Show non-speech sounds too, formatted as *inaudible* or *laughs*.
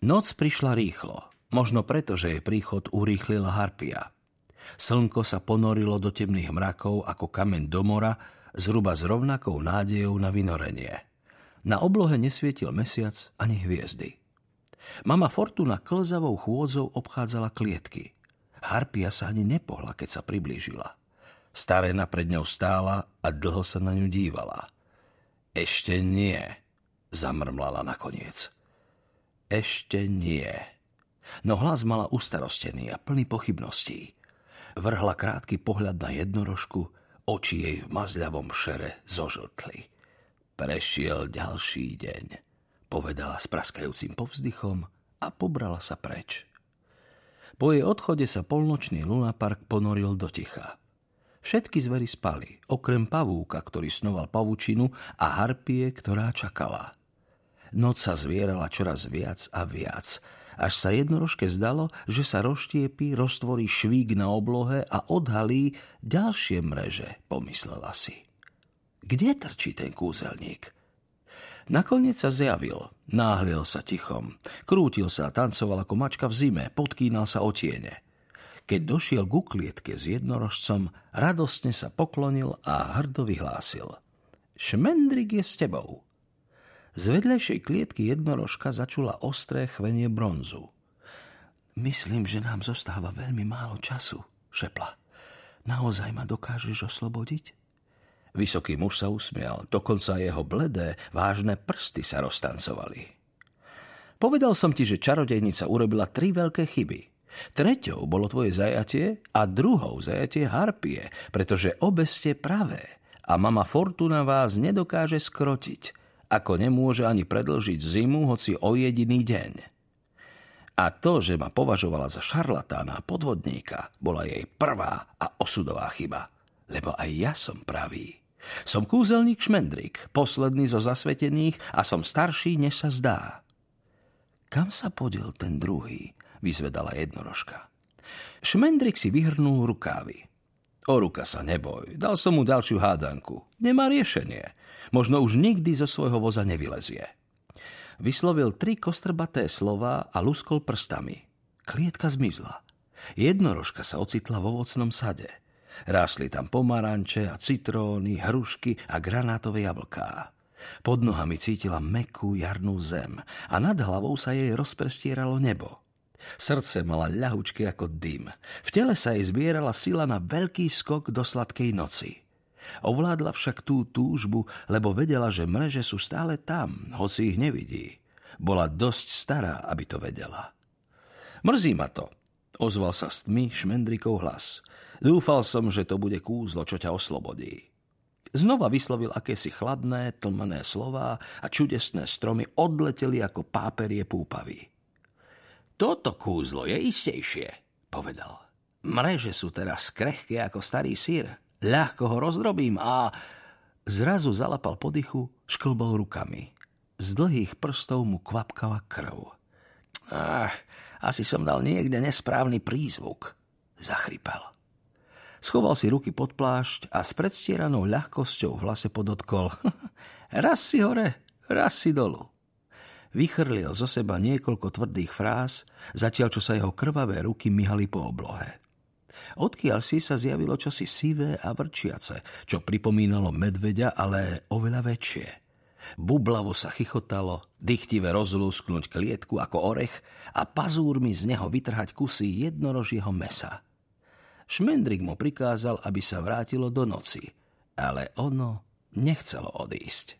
Noc prišla rýchlo, možno preto, že jej príchod urýchlila harpia. Slnko sa ponorilo do temných mrakov ako kameň do mora, zhruba s rovnakou nádejou na vynorenie. Na oblohe nesvietil mesiac ani hviezdy. Mama Fortuna klzavou chôdzou obchádzala klietky. Harpia sa ani nepohla, keď sa priblížila. Starena pred ňou stála a dlho sa na ňu dívala. Ešte nie, zamrmlala nakoniec. Ešte nie. No hlas mala ustarostený a plný pochybností. Vrhla krátky pohľad na jednorožku, oči jej v mazľavom šere zožltli. Prešiel ďalší deň, povedala s praskajúcim povzdychom a pobrala sa preč. Po jej odchode sa polnočný lunapark ponoril do ticha. Všetky zvery spali, okrem pavúka, ktorý snoval pavučinu a harpie, ktorá čakala. Noc sa zvierala čoraz viac a viac, až sa jednorožke zdalo, že sa rozštiepí, roztvorí švík na oblohe a odhalí ďalšie mreže, pomyslela si. Kde trčí ten kúzelník? Nakoniec sa zjavil, náhliel sa tichom, krútil sa a tancoval ako mačka v zime, podkýnal sa o tiene. Keď došiel ku klietke s jednorožcom, radostne sa poklonil a hrdo vyhlásil. Šmendrik je s tebou. Z vedlejšej klietky jednorožka začula ostré chvenie bronzu. Myslím, že nám zostáva veľmi málo času, šepla. Naozaj ma dokážeš oslobodiť? Vysoký muž sa usmial, dokonca jeho bledé, vážne prsty sa roztancovali. Povedal som ti, že čarodejnica urobila tri veľké chyby. Treťou bolo tvoje zajatie a druhou zajatie harpie, pretože obe ste pravé a mama Fortuna vás nedokáže skrotiť, ako nemôže ani predlžiť zimu, hoci o jediný deň. A to, že ma považovala za šarlatána a podvodníka, bola jej prvá a osudová chyba. Lebo aj ja som pravý. Som kúzelník Šmendrik, posledný zo zasvetených a som starší, než sa zdá. Kam sa podiel ten druhý? vyzvedala jednorožka. Šmendrik si vyhrnul rukávy. O ruka sa neboj, dal som mu ďalšiu hádanku. Nemá riešenie. Možno už nikdy zo svojho voza nevylezie. Vyslovil tri kostrbaté slova a luskol prstami. Klietka zmizla. Jednorožka sa ocitla vo ovocnom sade. Rásli tam pomaranče a citróny, hrušky a granátové jablká. Pod nohami cítila mekú jarnú zem a nad hlavou sa jej rozprestieralo nebo. Srdce mala ľahučké ako dym. V tele sa jej zbierala sila na veľký skok do sladkej noci. Ovládla však tú túžbu, lebo vedela, že mreže sú stále tam, hoci ich nevidí. Bola dosť stará, aby to vedela. Mrzí ma to, ozval sa s tmy šmendrikov hlas. Dúfal som, že to bude kúzlo, čo ťa oslobodí. Znova vyslovil akési chladné, tlmené slová a čudesné stromy odleteli ako páperie púpavy. Toto kúzlo je istejšie, povedal. Mreže sú teraz krehké ako starý sír. Ľahko ho rozdrobím a... Zrazu zalapal podychu, šklbol rukami. Z dlhých prstov mu kvapkala krv. Ach, asi som dal niekde nesprávny prízvuk. Zachrypal. Schoval si ruky pod plášť a s predstieranou ľahkosťou v hlase podotkol. *laughs* raz si hore, raz si dolu vychrlil zo seba niekoľko tvrdých fráz, zatiaľ čo sa jeho krvavé ruky myhali po oblohe. Odkiaľ si sa zjavilo čosi sivé a vrčiace, čo pripomínalo medveďa, ale oveľa väčšie. Bublavo sa chichotalo, dychtive rozlúsknuť klietku ako orech a pazúrmi z neho vytrhať kusy jednorožieho mesa. Šmendrik mu prikázal, aby sa vrátilo do noci, ale ono nechcelo odísť.